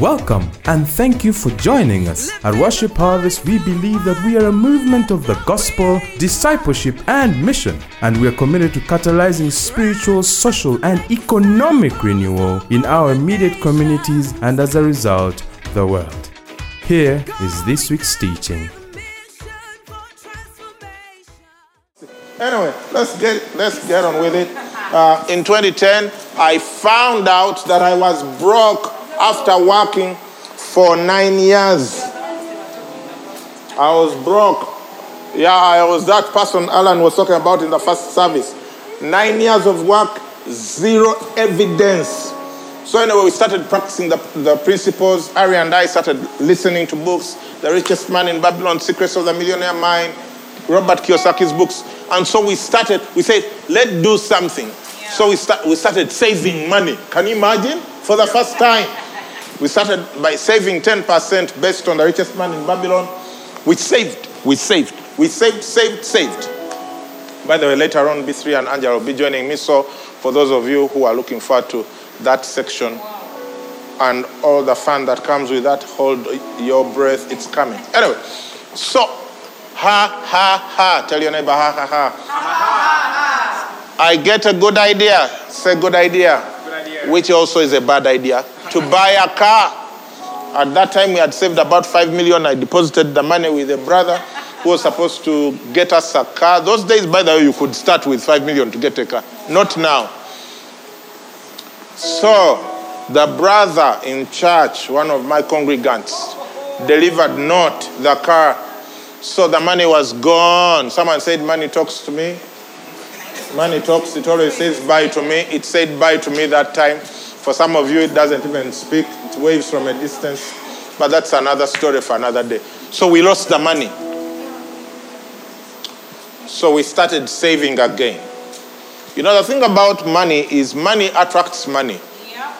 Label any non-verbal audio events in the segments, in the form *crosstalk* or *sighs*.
Welcome and thank you for joining us. At Worship Harvest, we believe that we are a movement of the gospel, discipleship, and mission, and we are committed to catalyzing spiritual, social, and economic renewal in our immediate communities and as a result, the world. Here is this week's teaching. Mission for transformation. Anyway, let's get let's get on with it. Uh, in 2010, I found out that I was broke after working for nine years. I was broke. Yeah, I was that person Alan was talking about in the first service. Nine years of work, zero evidence. So anyway, we started practicing the, the principles. Ari and I started listening to books. The Richest Man in Babylon, Secrets of the Millionaire Mind, Robert Kiyosaki's books. And so we started, we said, let's do something. So we, start, we started saving money. Can you imagine? For the first time. We started by saving 10% based on the richest man in Babylon. We saved, we saved, we saved, saved, saved. By the way, later on, B3 and Angela will be joining me. So, for those of you who are looking forward to that section and all the fun that comes with that, hold your breath, it's coming. Anyway, so, ha, ha, ha. Tell your neighbor, ha, ha, ha. I get a good idea. Say, good idea. Which also is a bad idea. To buy a car. At that time, we had saved about 5 million. I deposited the money with a brother who was supposed to get us a car. Those days, by the way, you could start with 5 million to get a car. Not now. So, the brother in church, one of my congregants, delivered not the car. So the money was gone. Someone said, Money talks to me. Money talks, it always says bye to me. It said bye to me that time. For some of you, it doesn't even speak, it waves from a distance. But that's another story for another day. So we lost the money. So we started saving again. You know, the thing about money is money attracts money.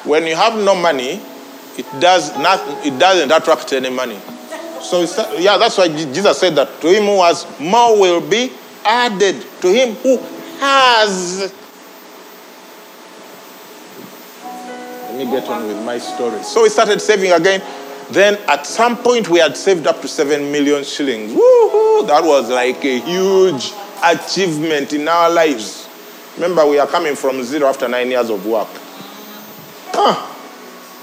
When you have no money, it does not, it doesn't attract any money. So yeah, that's why Jesus said that to him who has more will be added. To him who has. Let me get on with my story. So we started saving again. Then at some point we had saved up to seven million shillings. Woohoo! That was like a huge achievement in our lives. Remember, we are coming from zero after nine years of work. Ah.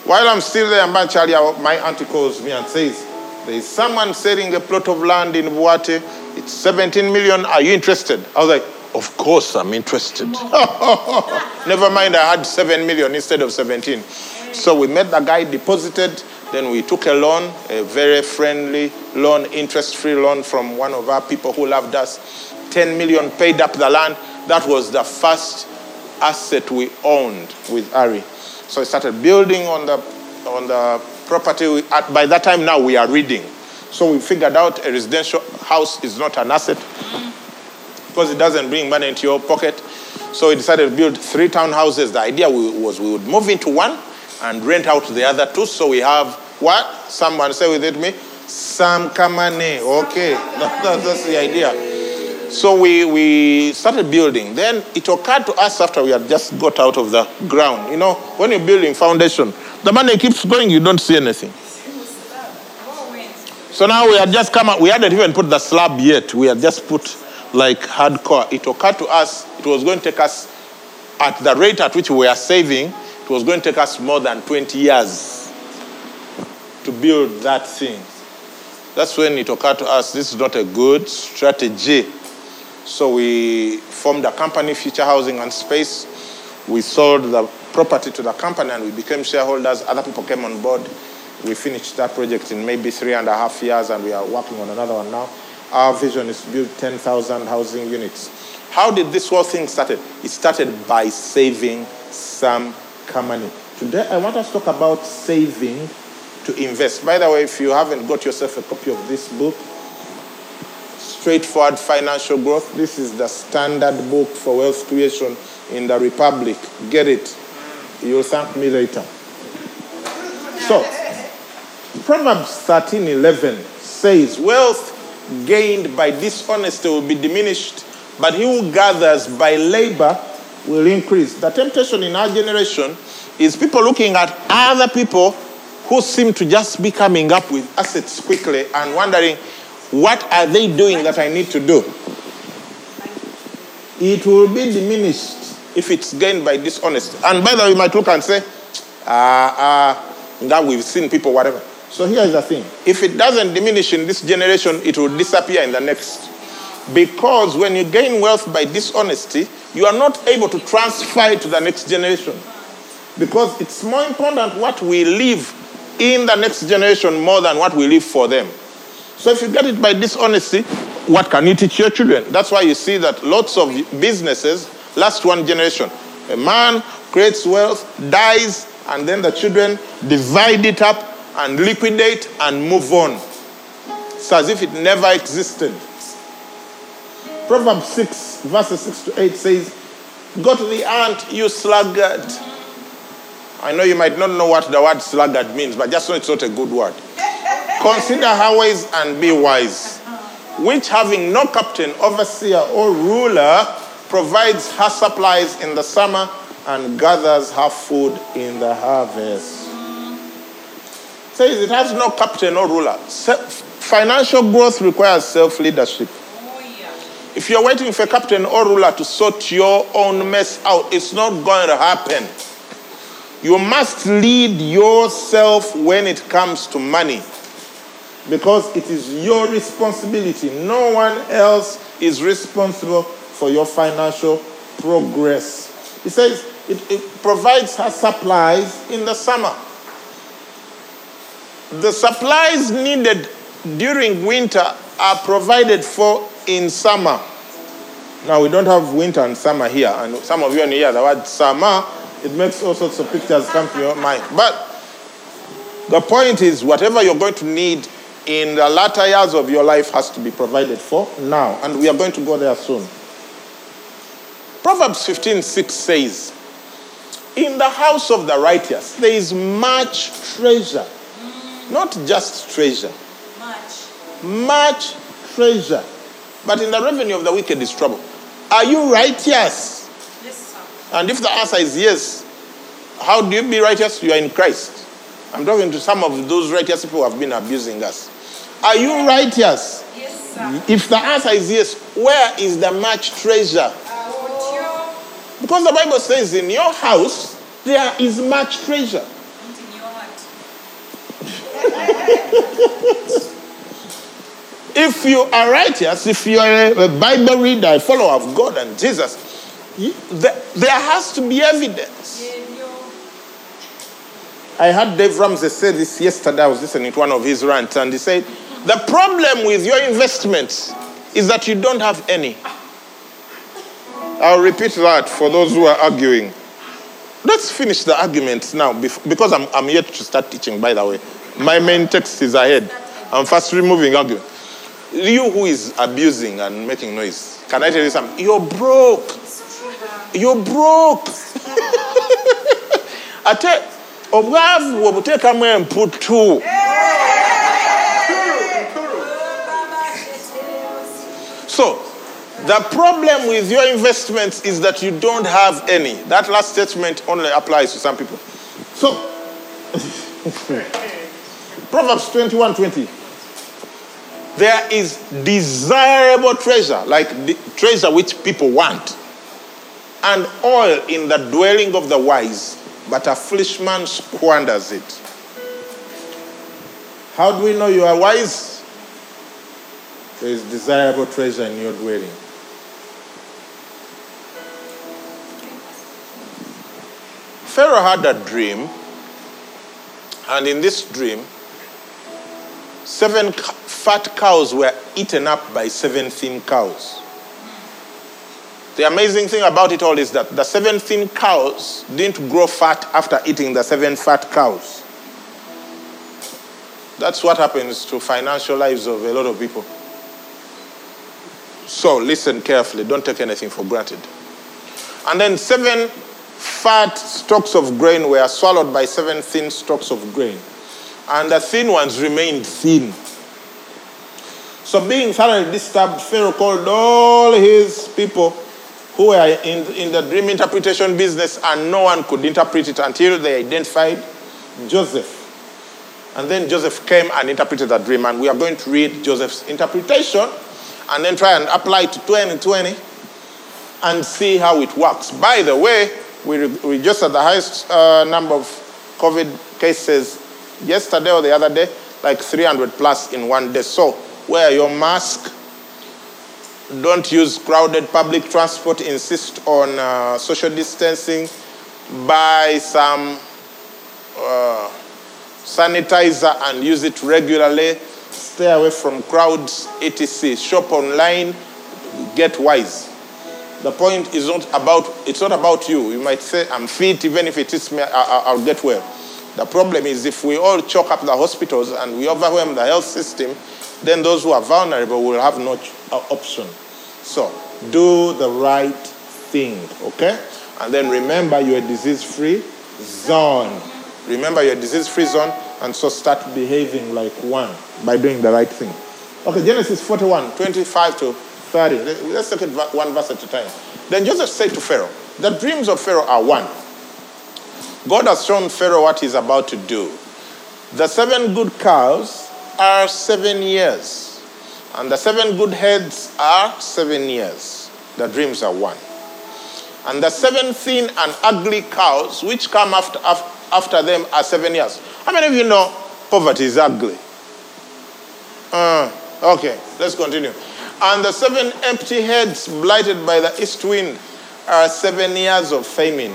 While I'm still there, Manchalia, my auntie calls me and says, There is someone selling a plot of land in Buate. It's 17 million. Are you interested? I was like, Of course, I'm interested. *laughs* Never mind, I had 7 million instead of 17. So we met the guy, deposited, then we took a loan, a very friendly loan, interest free loan from one of our people who loved us. 10 million paid up the land. That was the first asset we owned with Ari. So I started building on the, on the property. At, by that time now we are reading. So we figured out a residential house is not an asset because it doesn't bring money into your pocket. So we decided to build three townhouses. The idea was we would move into one and rent out the other two. So we have what? Someone say with it me? Some kamane. Okay. *laughs* That- that- that's the idea. So we, we started building. Then it occurred to us after we had just got out of the ground. You know, when you're building foundation, the money keeps going, you don't see anything. So now we had just come up, we hadn't even put the slab yet. We had just put like hardcore. It occurred to us it was going to take us, at the rate at which we were saving, it was going to take us more than 20 years to build that thing. That's when it occurred to us this is not a good strategy. So we formed a company, Future Housing and Space. We sold the property to the company and we became shareholders. Other people came on board. We finished that project in maybe three and a half years and we are working on another one now. Our vision is to build 10,000 housing units. How did this whole thing started? It started by saving some money. Today I want us to talk about saving to invest. By the way, if you haven't got yourself a copy of this book, Straightforward Financial Growth, this is the standard book for wealth creation in the Republic. Get it. You'll thank me later. So, Proverbs 13:11 says, "Wealth gained by dishonesty will be diminished, but he who gathers by labor will increase. The temptation in our generation is people looking at other people who seem to just be coming up with assets quickly and wondering, what are they doing that I need to do? It will be diminished if it's gained by dishonesty. And by the way, you might look and say, ah, ah, that we've seen people, whatever. So here's the thing if it doesn't diminish in this generation, it will disappear in the next. Because when you gain wealth by dishonesty, you are not able to transfer it to the next generation. Because it's more important what we leave in the next generation more than what we leave for them. So if you get it by dishonesty, what can you teach your children? That's why you see that lots of businesses last one generation. A man creates wealth, dies, and then the children divide it up and liquidate and move on. It's as if it never existed. Proverbs 6, verses 6 to 8 says, Go to the ant, you sluggard. I know you might not know what the word sluggard means, but just know it's not a good word. Consider her ways and be wise, which having no captain, overseer, or ruler, provides her supplies in the summer and gathers her food in the harvest. Says it has no captain or ruler. Financial growth requires self leadership. If you're waiting for a captain or ruler to sort your own mess out, it's not going to happen. You must lead yourself when it comes to money because it is your responsibility. No one else is responsible for your financial progress. He says it, it provides her supplies in the summer. The supplies needed during winter are provided for in summer. Now, we don't have winter and summer here, and some of you only hear the word summer, it makes all sorts of pictures come to your mind. But the point is, whatever you're going to need in the latter years of your life has to be provided for now, and we are going to go there soon. Proverbs 15 6 says, In the house of the righteous there is much treasure. Not just treasure, Much. much treasure. But in the revenue of the wicked is trouble. Are you righteous? Yes, sir. And if the answer is yes, how do you be righteous? You are in Christ. I'm talking to some of those righteous people who have been abusing us. Are you righteous? Yes, sir. If the answer is yes, where is the much treasure? Because the Bible says in your house there is much treasure. in your heart. If you are righteous, if you are a, Bible reader, a follower of God and Jesus, there has to be evidence. I heard Dave Ramsey say this yesterday. I was listening to one of his rants, and he said, The problem with your investments is that you don't have any. I'll repeat that for those who are arguing. Let's finish the argument now because I'm, I'm yet to start teaching, by the way. My main text is ahead. I'm first removing argument. You who is abusing and making noise, can I tell you something? You're broke. You're broke. *laughs* ate obwavu bwe buteekamu emputu so the problem with your investments is that you don't have any that last statement only applies to some people so *laughs* proverbs 21 20 there is desirable treasure like the treasure which people want and oil in the dwelling of the wise, but a foolish man squanders it. How do we know you are wise? There is desirable treasure in your dwelling. Pharaoh had a dream, and in this dream, seven fat cows were eaten up by seven thin cows. The amazing thing about it all is that the seven thin cows didn't grow fat after eating the seven fat cows. That's what happens to financial lives of a lot of people. So listen carefully, don't take anything for granted. And then seven fat stalks of grain were swallowed by seven thin stalks of grain. And the thin ones remained thin. So being thoroughly disturbed, Pharaoh called all his people who were in, in the dream interpretation business and no one could interpret it until they identified Joseph. And then Joseph came and interpreted the dream. And we are going to read Joseph's interpretation and then try and apply it to 2020 and see how it works. By the way, we we just had the highest uh, number of COVID cases yesterday or the other day, like 300 plus in one day. So wear your mask. Don't use crowded public transport. Insist on uh, social distancing. Buy some uh, sanitizer and use it regularly. Stay away from crowds, etc. Shop online. Get wise. The point is not about, it's not about you. You might say, I'm fit, even if it is me, I, I- I'll get well. The problem is if we all choke up the hospitals and we overwhelm the health system, then those who are vulnerable will have no uh, option. So, do the right thing, okay? And then remember you're a disease-free zone. Remember you're a disease-free zone, and so start behaving like one by doing the right thing. Okay, Genesis 41, 25 to 30. Let- Let's take va- one verse at a time. Then Joseph said to Pharaoh, The dreams of Pharaoh are one. God has shown Pharaoh what he's about to do. The seven good cows are seven years, and the seven good heads are seven years. The dreams are one. And the seven thin and ugly cows which come after, after them are seven years. How many of you know poverty is ugly? Uh, okay, let's continue. And the seven empty heads blighted by the east wind are seven years of famine.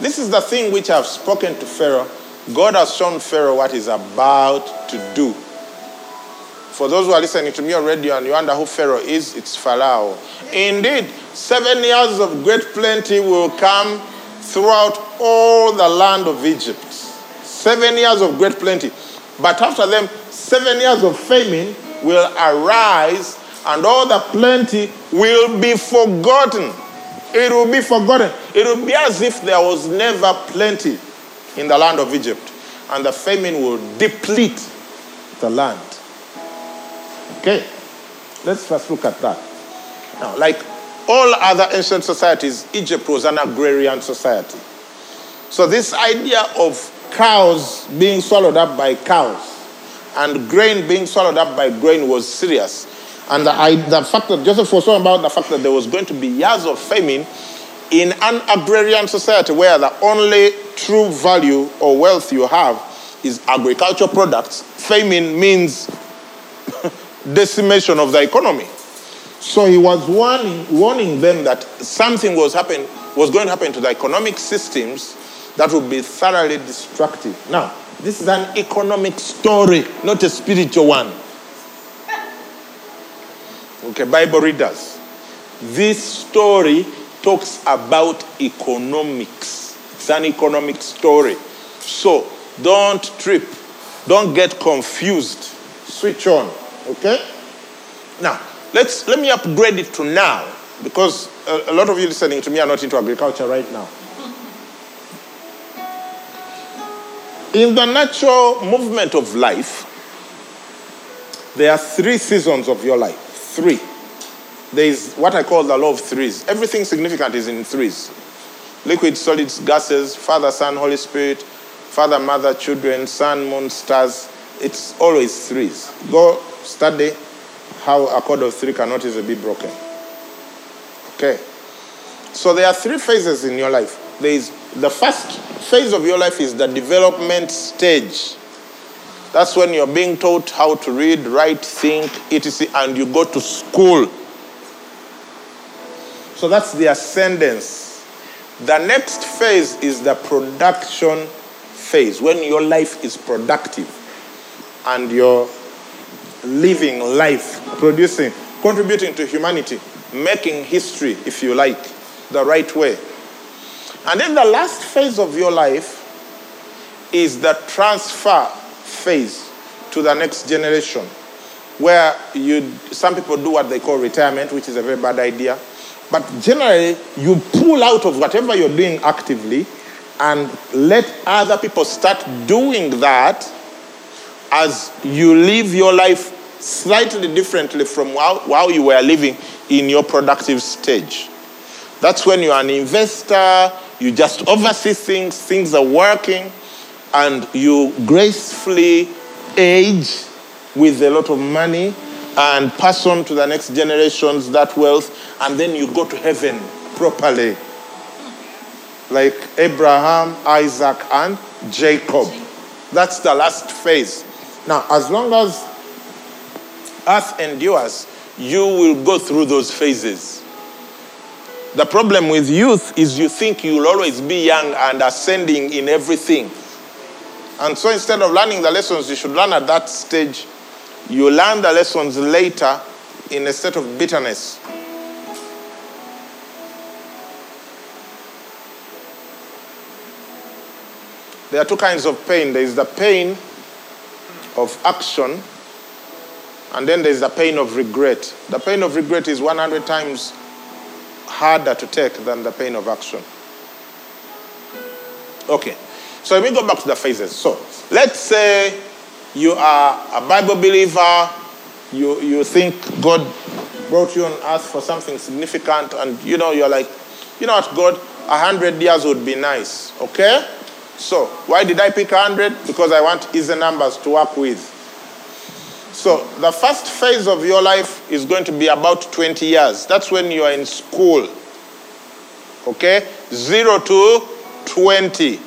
This is the thing which I've spoken to Pharaoh. God has shown Pharaoh what he's about to do. For those who are listening to me on radio and you wonder who Pharaoh is, it's Pharaoh. Indeed, seven years of great plenty will come throughout all the land of Egypt. Seven years of great plenty. But after them, seven years of famine will arise, and all the plenty will be forgotten. It will be forgotten. It will be as if there was never plenty in the land of Egypt, and the famine will deplete the land. Okay, let's first look at that. Now, like all other ancient societies, Egypt was an agrarian society. So, this idea of cows being swallowed up by cows and grain being swallowed up by grain was serious. And the, I, the fact that Joseph was talking about the fact that there was going to be years of famine in an agrarian society where the only true value or wealth you have is agricultural products, famine means *laughs* decimation of the economy. So he was warning, warning them that something was, happen, was going to happen to the economic systems that would be thoroughly destructive. Now, this is an economic story, not a spiritual one. Okay, Bible readers. This story talks about economics. It's an economic story. So don't trip. Don't get confused. Switch on. Okay? Now, let's let me upgrade it to now because a, a lot of you listening to me are not into agriculture right now. In the natural movement of life, there are three seasons of your life. Three. There is what I call the law of threes. Everything significant is in threes liquid, solids, gases, Father, Son, Holy Spirit, Father, Mother, children, sun, moon, stars. It's always threes. Go study how a chord of three cannot easily be broken. Okay. So there are three phases in your life. There is the first phase of your life is the development stage. That's when you're being taught how to read, write, think, etc., and you go to school. So that's the ascendance. The next phase is the production phase, when your life is productive and you're living life, producing, contributing to humanity, making history, if you like, the right way. And then the last phase of your life is the transfer phase to the next generation, where you some people do what they call retirement, which is a very bad idea. But generally, you pull out of whatever you're doing actively and let other people start doing that as you live your life slightly differently from how you were living in your productive stage. That's when you're an investor, you just oversee things, things are working, and you gracefully age with a lot of money and pass on to the next generations that wealth, and then you go to heaven properly. Like Abraham, Isaac, and Jacob. That's the last phase. Now, as long as earth endures, you will go through those phases. The problem with youth is you think you'll always be young and ascending in everything. And so instead of learning the lessons you should learn at that stage, you learn the lessons later in a state of bitterness. There are two kinds of pain there is the pain of action, and then there's the pain of regret. The pain of regret is 100 times harder to take than the pain of action. Okay, so let me go back to the phases. So let's say you are a Bible believer, you, you think God brought you on earth for something significant, and you know, you're like, you know what, God, a hundred years would be nice, okay? So why did I pick a hundred? Because I want easy numbers to work with. So the first phase of your life is going to be about 20 years. That's when you are in school. Okay? 0 to 20.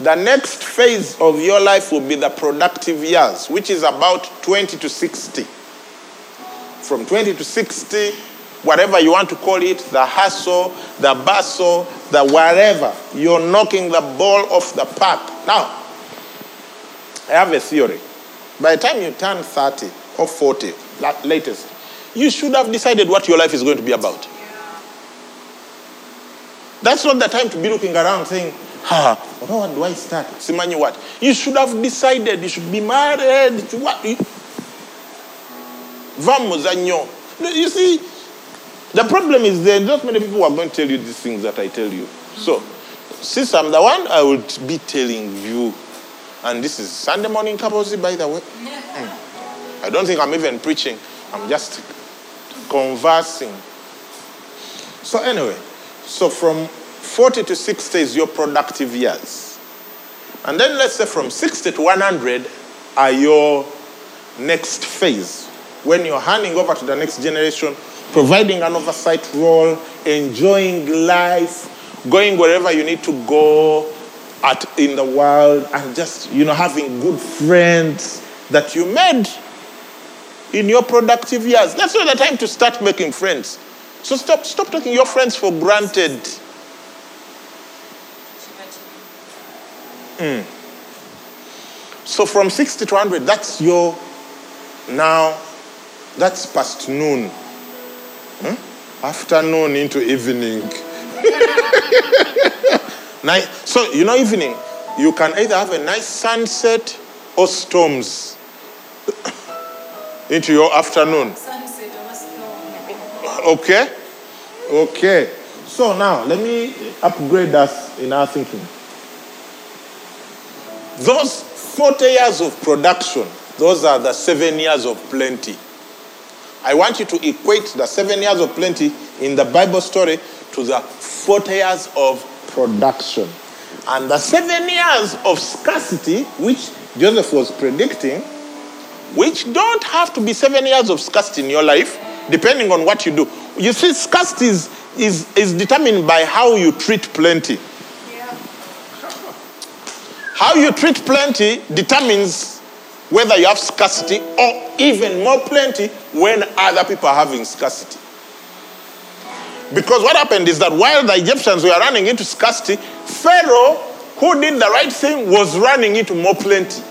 The next phase of your life will be the productive years, which is about 20 to 60. From 20 to 60, whatever you want to call it, the hustle, the bustle, the whatever, you're knocking the ball off the park. Now, I have a theory. By the time you turn 30 or 40, la- latest, you should have decided what your life is going to be about. That's not the time to be looking around saying, ha, what do I start? Simanyi what? You should have decided. You should be married. What? You, Vamuzanyo. You see, the problem is there not many people who are going to tell you these things that I tell you. So, since I'm the one, I will be telling you. And this is Sunday morning Kabosi, by the way. Mm. I don't think I'm even preaching. I'm just conversing. So anyway, so from 40 to 60 is your productive years. And then let's say from 60 to 100 are your next phase. When you're handing over to the next generation, providing an oversight role, enjoying life, going wherever you need to go at, in the world, and just, you know, having good friends that you made in your productive years. That's not the time to start making friends. So stop, stop taking your friends for granted. So from 60 to 100, that's your now, that's past noon. Hmm? Afternoon into evening. *laughs* nice. So, you know, evening, you can either have a nice sunset or storms *coughs* into your afternoon. Sunset or snow. Okay? Okay. So now, let me upgrade us in our thinking. Those 40 years of production, those are the seven years of plenty. I want you to equate the seven years of plenty in the Bible story to the 40 years of production. And the seven years of scarcity, which Joseph was predicting, which don't have to be seven years of scarcity in your life, depending on what you do. You see, scarcity is, is, is determined by how you treat plenty. Yeah. How you treat plenty determines whether you have scarcity or even more plenty when other people are having scarcity. Because what happened is that while the Egyptians were running into scarcity, Pharaoh, who did the right thing, was running into more plenty.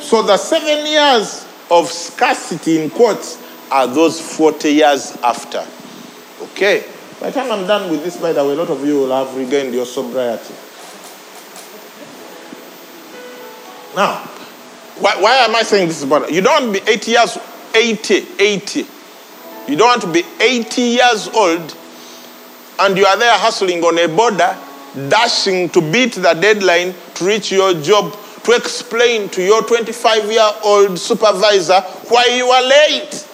So the seven years of scarcity in quotes are those 40 years after. Okay. By the time I'm done with this, by the way, a lot of you will have regained your sobriety. Now, why, why am I saying this about You don't be 80 years, 80, 80. You don't want to be 80 years old and you are there hustling on a border, dashing to beat the deadline to reach your job, to explain to your 25 year old supervisor why you are late.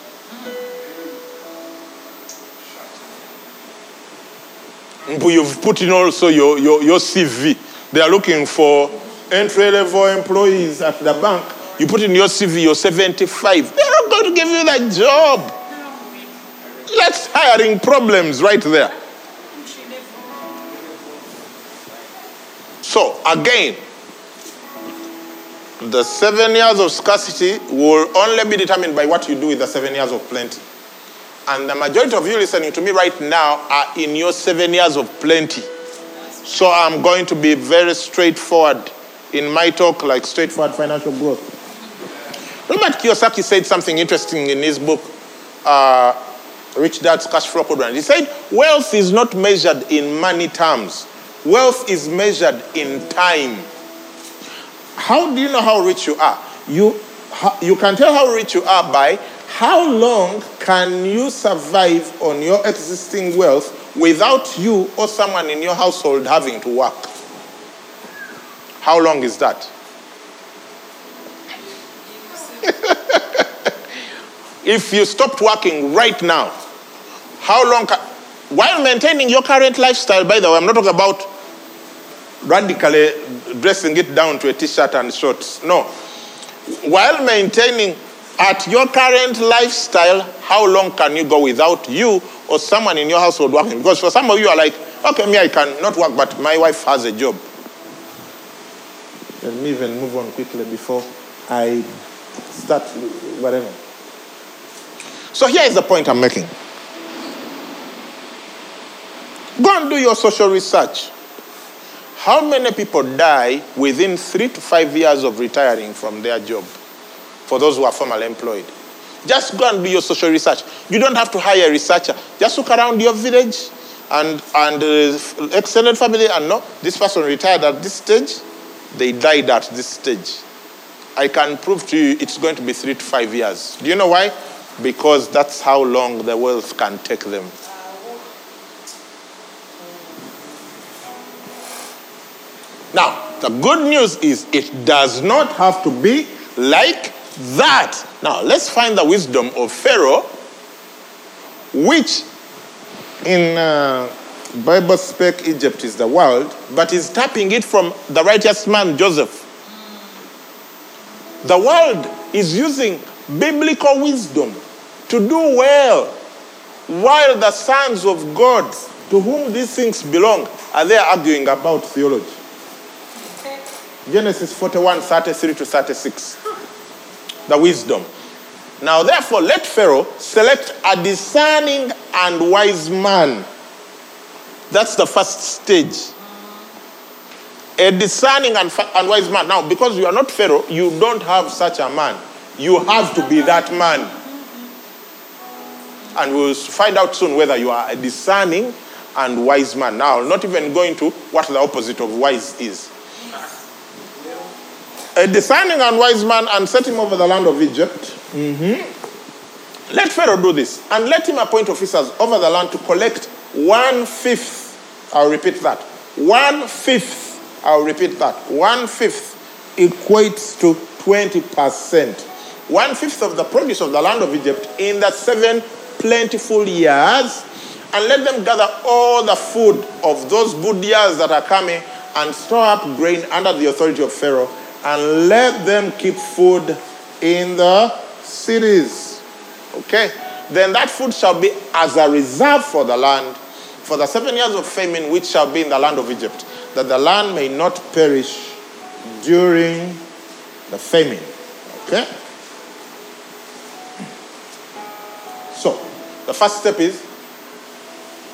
You've put in also your, your, your CV. They are looking for entry level employees at the bank. You put in your CV, you're 75. They're not going to give you that job. That's hiring problems right there. So, again, the seven years of scarcity will only be determined by what you do with the seven years of plenty. And the majority of you listening to me right now are in your seven years of plenty. So I'm going to be very straightforward in my talk, like straightforward financial growth. Robert Kiyosaki said something interesting in his book, uh, Rich Dad's Cash Flow Quadrant. He said, Wealth is not measured in money terms, wealth is measured in time. How do you know how rich you are? You, you can tell how rich you are by how long can you survive on your existing wealth without you or someone in your household having to work? How long is that? If you stopped working right now, how long can, while maintaining your current lifestyle, by the way, I'm not talking about radically dressing it down to a t-shirt and shorts. No. While maintaining at your current lifestyle, how long can you go without you or someone in your household working? Because for some of you are like, okay, me, I cannot work, but my wife has a job. Let me even move on quickly before I start whatever. So here is the point I'm making. Go and do your social research. How many people die within three to five years of retiring from their job? For those who are formerly employed. Just go and do your social research. You don't have to hire a researcher. Just look around your village and, and uh, extended family and know this person retired at this stage, they died at this stage. I can prove to you it's going to be three to five years. Do you know why? Because that's how long the wealth can take them. Now, the good news is it does not have to be like that. Now, let's find the wisdom of Pharaoh, which in uh, Bible spec Egypt is the world, but is tapping it from the righteous man Joseph. The world is using biblical wisdom to do well, while the sons of God, to whom these things belong, are there arguing about theology. Genesis 41, 33 to 36. The wisdom. Now, therefore, let Pharaoh select a discerning and wise man. That's the first stage. A discerning and, and wise man. Now, because you are not Pharaoh, you don't have such a man. You have to be that man. And we'll find out soon whether you are a discerning and wise man. Now, not even going to what the opposite of wise is a discerning and wise man and set him over the land of Egypt. Mm-hmm. Let Pharaoh do this and let him appoint officers over the land to collect one fifth. I'll repeat that. One fifth. I'll repeat that. One fifth equates to 20%. One fifth of the produce of the land of Egypt in the seven plentiful years and let them gather all the food of those good years that are coming and store up grain under the authority of Pharaoh and let them keep food in the cities. Okay? Then that food shall be as a reserve for the land for the seven years of famine which shall be in the land of Egypt, that the land may not perish during the famine. Okay? So, the first step is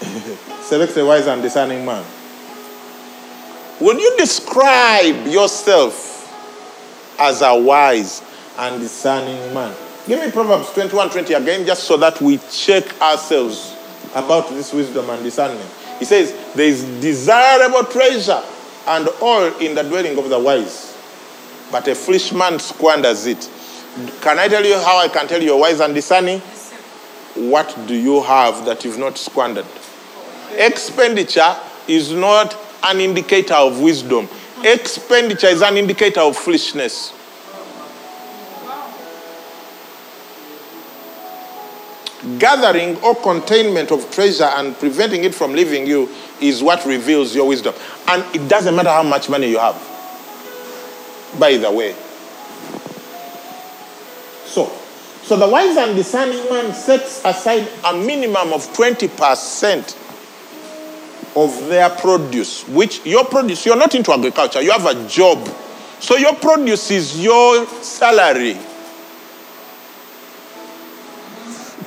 *laughs* select a wise and discerning man. Will you describe yourself as a wise and discerning man? Give me Proverbs 21 20 again, just so that we check ourselves about this wisdom and discernment. He says, There is desirable treasure and oil in the dwelling of the wise, but a foolish man squanders it. Can I tell you how I can tell you're wise and discerning? What do you have that you've not squandered? Expenditure is not an indicator of wisdom. Expenditure is an indicator of foolishness. Gathering or containment of treasure and preventing it from leaving you is what reveals your wisdom. And it doesn't matter how much money you have. By the way. So, so the wise and discerning man sets aside a minimum of 20% of their produce, which your produce, you're not into agriculture, you have a job. So your produce is your salary.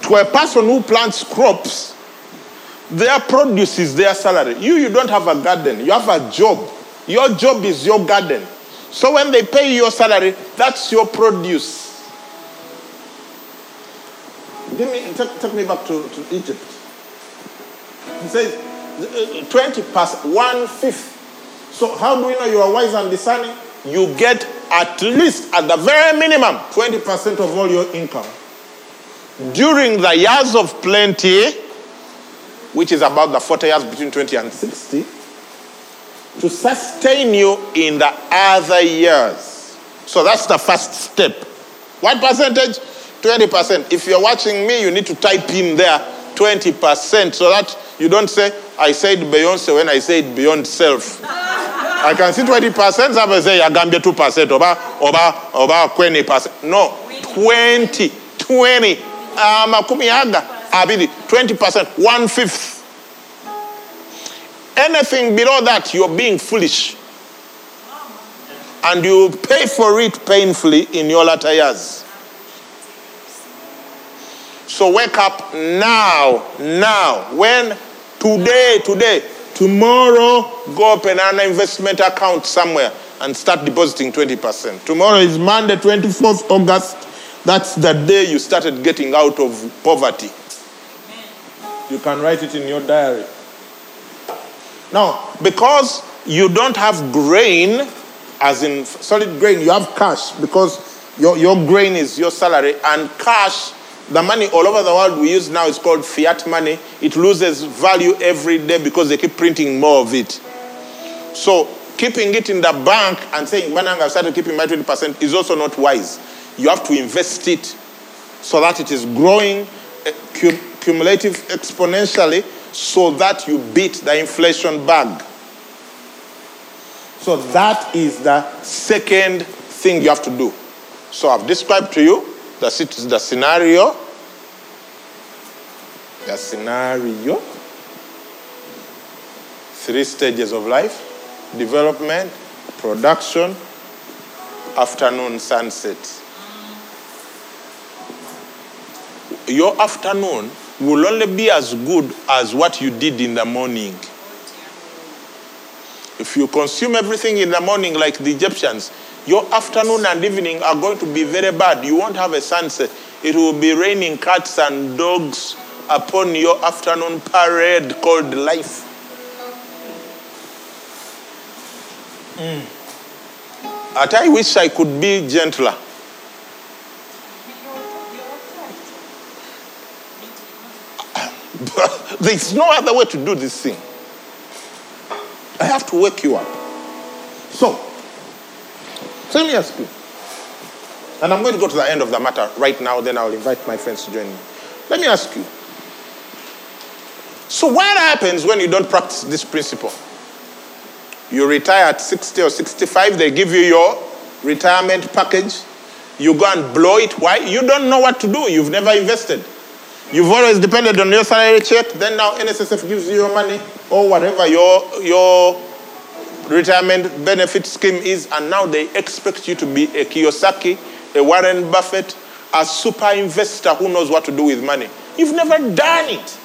To a person who plants crops, their produce is their salary. You, you don't have a garden, you have a job. Your job is your garden. So when they pay you your salary, that's your produce. Give me, take, take me back to, to Egypt. He says, uh, 20 past one fifth. So how do we know you are wise and discerning? You get at least, at the very minimum, 20% of all your income. During the years of plenty, which is about the 40 years between 20 and 60, to sustain you in the other years. So that's the first step. What percentage? 20%. If you're watching me, you need to type in there 20% so that you don't say, I said Beyonce when I said beyond self. I can see 20%, some say Agambia 2%, oba, oba, oba 20%. No, 20, 20. Uh, aga, abidi, 20%, one fifth. Anything below that, you're being foolish. And you pay for it painfully in your latter years. So wake up now, now. When? Today, today. Tomorrow, go open an investment account somewhere and start depositing 20%. Tomorrow is Monday, 24th August. That's the day you started getting out of poverty. You can write it in your diary. Now, because you don't have grain, as in solid grain, you have cash because your, your grain is your salary, and cash, the money all over the world we use now is called fiat money. It loses value every day because they keep printing more of it. So, keeping it in the bank and saying, Manang, I've started keeping my 20% is also not wise. You have to invest it so that it is growing eh, cum- cumulative exponentially so that you beat the inflation bug. So that is the second thing you have to do. So I've described to you the, the scenario. The scenario. Three stages of life development, production, afternoon sunset. Your afternoon will only be as good as what you did in the morning. If you consume everything in the morning like the Egyptians, your afternoon and evening are going to be very bad. You won't have a sunset. It will be raining cats and dogs upon your afternoon parade called life. Hmm. At I wish I could be gentler. *laughs* There's no other way to do this thing. I have to wake you up. So, so let me ask you. And I'm going to go to the end of the matter right now, then I'll invite my friends to join me. Let me ask you. So, what happens when you don't practice this principle? You retire at 60 or 65, they give you your retirement package. You go and blow it. Why? You don't know what to do. You've never invested. You've always depended on your salary check. Then now NSSF gives you your money or whatever your, your retirement benefit scheme is. And now they expect you to be a Kiyosaki, a Warren Buffett, a super investor who knows what to do with money. You've never done it.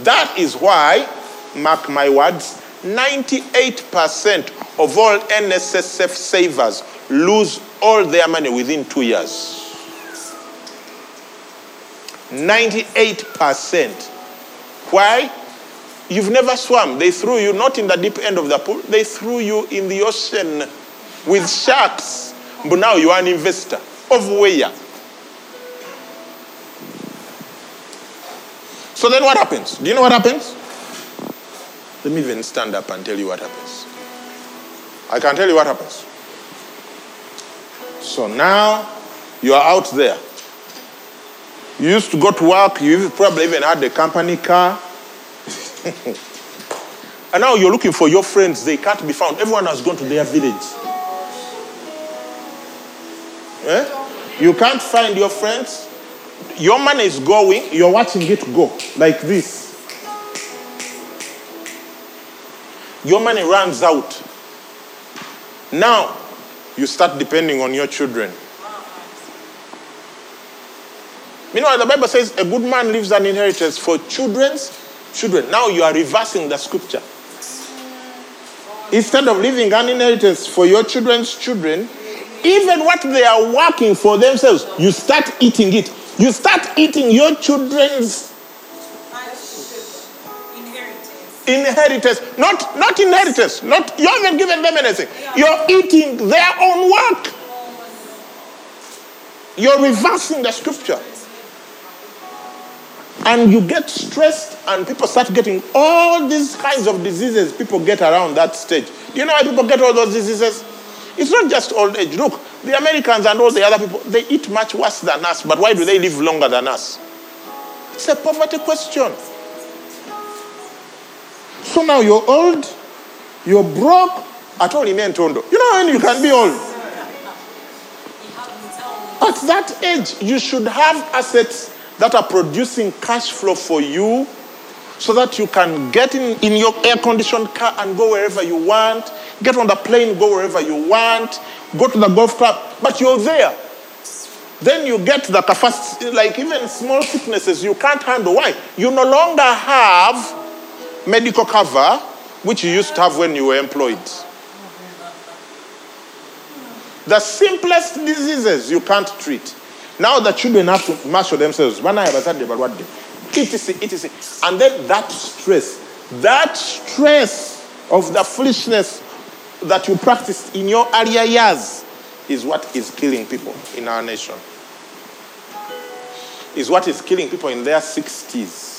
That is why, mark my words, 98% of all NSSF savers lose all their money within two years. 98%. Why? You've never swam. They threw you not in the deep end of the pool, they threw you in the ocean with sharks. But now you are an investor. Of where? So then what happens? Do you know what happens? Let me even stand up and tell you what happens. I can tell you what happens. So now you are out there. You used to go to work, you probably even had a company car. *laughs* and now you're looking for your friends, they can't be found. Everyone has gone to their village. Eh? You can't find your friends. Your money is going, you're watching it go like this. Your money runs out. Now, you start depending on your children. Meanwhile, the Bible says a good man leaves an inheritance for children's children. Now you are reversing the scripture. Instead of leaving an inheritance for your children's children, even what they are working for themselves, you start eating it. You start eating your children's Inheritance. inheritance. Not, not inheritance. Not you haven't given them anything. You're eating their own work. You're reversing the scripture. And you get stressed, and people start getting all these kinds of diseases people get around that stage. Do you know why people get all those diseases? It's not just old age. Look, the Americans and all the other people, they eat much worse than us, but why do they live longer than us? It's a poverty question. So now you're old, you're broke, at all in Tondo. You know when you can be old? At that age, you should have assets that are producing cash flow for you so that you can get in, in your air conditioned car and go wherever you want, get on the plane, go wherever you want, go to the golf club, but you're there. Then you get the capacity, like even small sicknesses you can't handle. Why? You no longer have medical cover, which you used to have when you were employed. The simplest diseases you can't treat. Now the children have to marshal themselves. When I was at the what day, etc, etc. And then that stress, that stress of the foolishness that you practiced in your earlier years is what is killing people in our nation. Is what is killing people in their 60s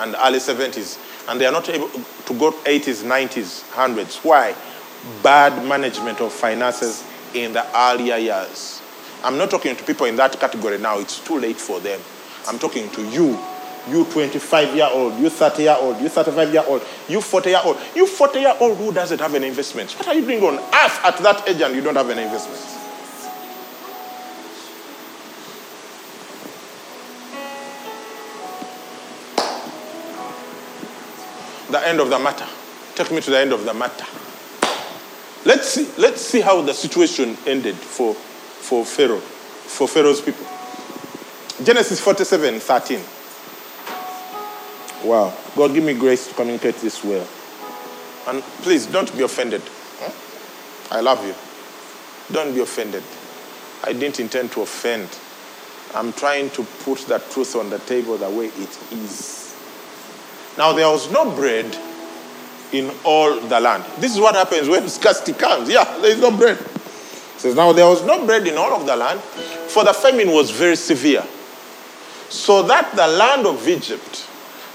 and early 70s. And they are not able to go 80s, 90s, 100s. Why? Bad management of finances in the earlier years. I'm not talking to people in that category now. It's too late for them. I'm talking to you. You 25 year old, you 30 year old, you 35 year old, you 40 year old, you 40 year old who doesn't have an investment. What are you doing on earth at that age and you don't have an investment? The end of the matter. Take me to the end of the matter. Let's see, let's see how the situation ended for, for Pharaoh, for Pharaoh's people. Genesis 47, 13. Wow. God, give me grace to communicate this well. And please don't be offended. Hmm? I love you. Don't be offended. I didn't intend to offend. I'm trying to put that truth on the table the way it is. Now, there was no bread in all the land. This is what happens when scarcity comes. Yeah, there is no bread. Says, now there was no bread in all of the land, for the famine was very severe. So that the land of Egypt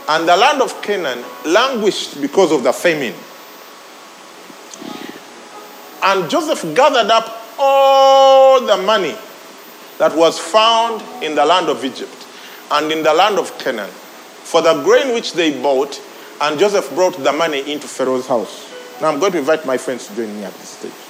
and the land of Canaan languished because of the famine. And Joseph gathered up all the money that was found in the land of Egypt and in the land of Canaan for the grain which they bought, and Joseph brought the money into Pharaoh's house. Now I'm going to invite my friends to join me at this stage.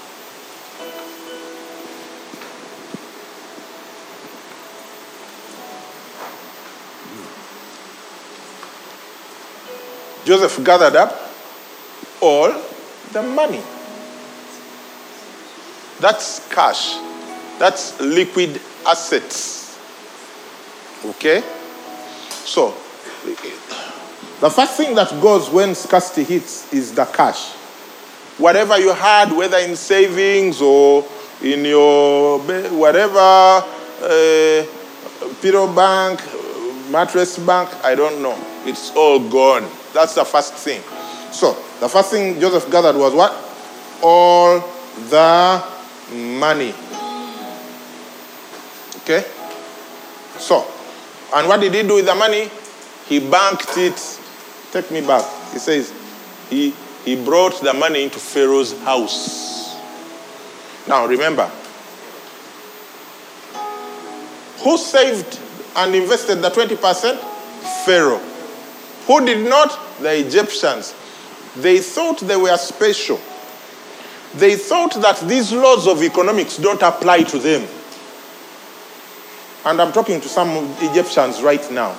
Joseph gathered up all the money. That's cash. That's liquid assets. Okay? So, the first thing that goes when scarcity hits is the cash. Whatever you had, whether in savings or in your whatever, uh, pillow bank, mattress bank, I don't know. It's all gone. That's the first thing. So, the first thing Joseph gathered was what? All the money. Okay? So, and what did he do with the money? He banked it. Take me back. He says he he brought the money into Pharaoh's house. Now remember, who saved and invested the 20%? Pharaoh. Who did not? The Egyptians. They thought they were special. They thought that these laws of economics don't apply to them. And I'm talking to some Egyptians right now.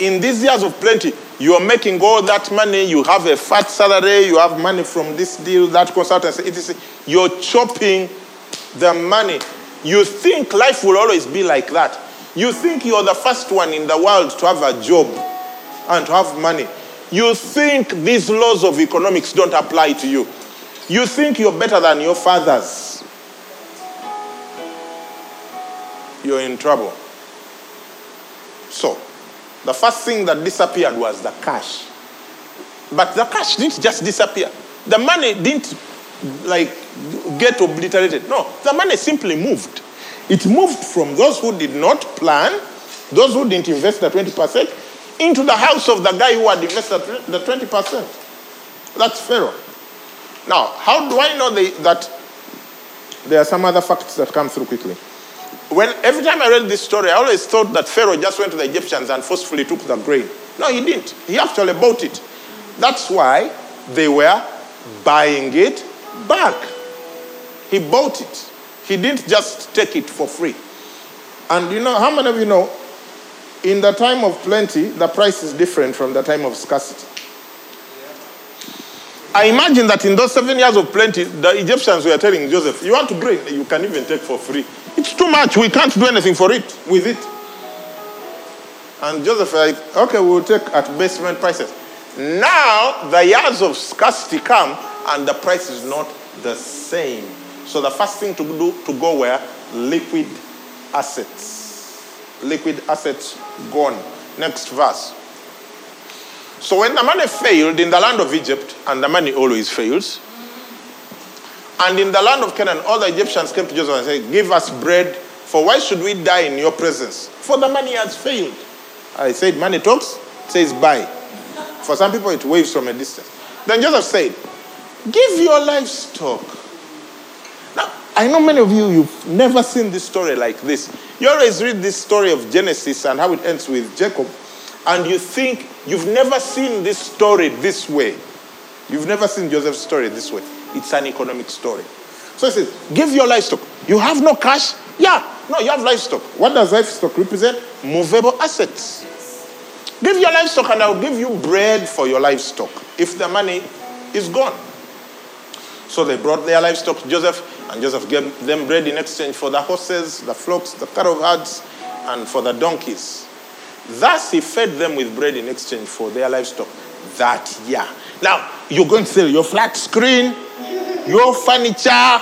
In these years of plenty, you are making all that money, you have a fat salary, you have money from this deal, that consultancy, It is, You're chopping the money. You think life will always be like that. You think you're the first one in the world to have a job and to have money. You think these laws of economics don't apply to you. You think you're better than your fathers. You're in trouble. So, the first thing that disappeared was the cash. But the cash didn't just disappear. The money didn't like get obliterated. No, the money simply moved. It moved from those who did not plan, those who didn't invest the 20%, into the house of the guy who had invested the 20%. That's Pharaoh. Now, how do I know that there are some other facts that come through quickly? When every time I read this story, I always thought that Pharaoh just went to the Egyptians and forcefully took the grain. No, he didn't. He actually bought it. That's why they were buying it back. He bought it. He didn't just take it for free. And you know, how many of you know, in the time of plenty, the price is different from the time of scarcity? I imagine that in those seven years of plenty, the Egyptians were telling Joseph, You want to grain? You can even take for free. It's too much. We can't do anything for it with it. And Joseph, like, okay, we'll take at basement prices. Now the years of scarcity come and the price is not the same. So the first thing to do to go where? liquid assets. Liquid assets gone. Next verse. So when the money failed in the land of Egypt, and the money always fails, and in the land of Canaan, all the Egyptians came to Joseph and said, Give us bread, for why should we die in your presence? For the money has failed. I said, Money talks, says buy. For some people, it waves from a distance. Then Joseph said, Give your livestock. I know many of you, you've never seen this story like this. You always read this story of Genesis and how it ends with Jacob, and you think you've never seen this story this way. You've never seen Joseph's story this way. It's an economic story. So he says, Give your livestock. You have no cash? Yeah. No, you have livestock. What does livestock represent? Movable assets. Give your livestock and I'll give you bread for your livestock if the money is gone. So they brought their livestock to Joseph, and Joseph gave them bread in exchange for the horses, the flocks, the cattle herds, and for the donkeys. Thus he fed them with bread in exchange for their livestock that year. Now, you're going to sell your flat screen, your furniture.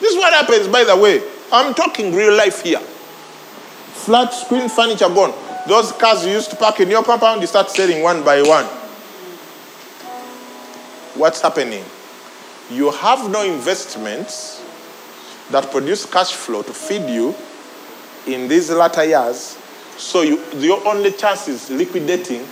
This is what happens, by the way. I'm talking real life here. Flat screen furniture gone. Those cars you used to park in your compound, you start selling one by one. What's happening? You have no investments that produce cash flow to feed you in these latter years. So you, your only chance is liquidating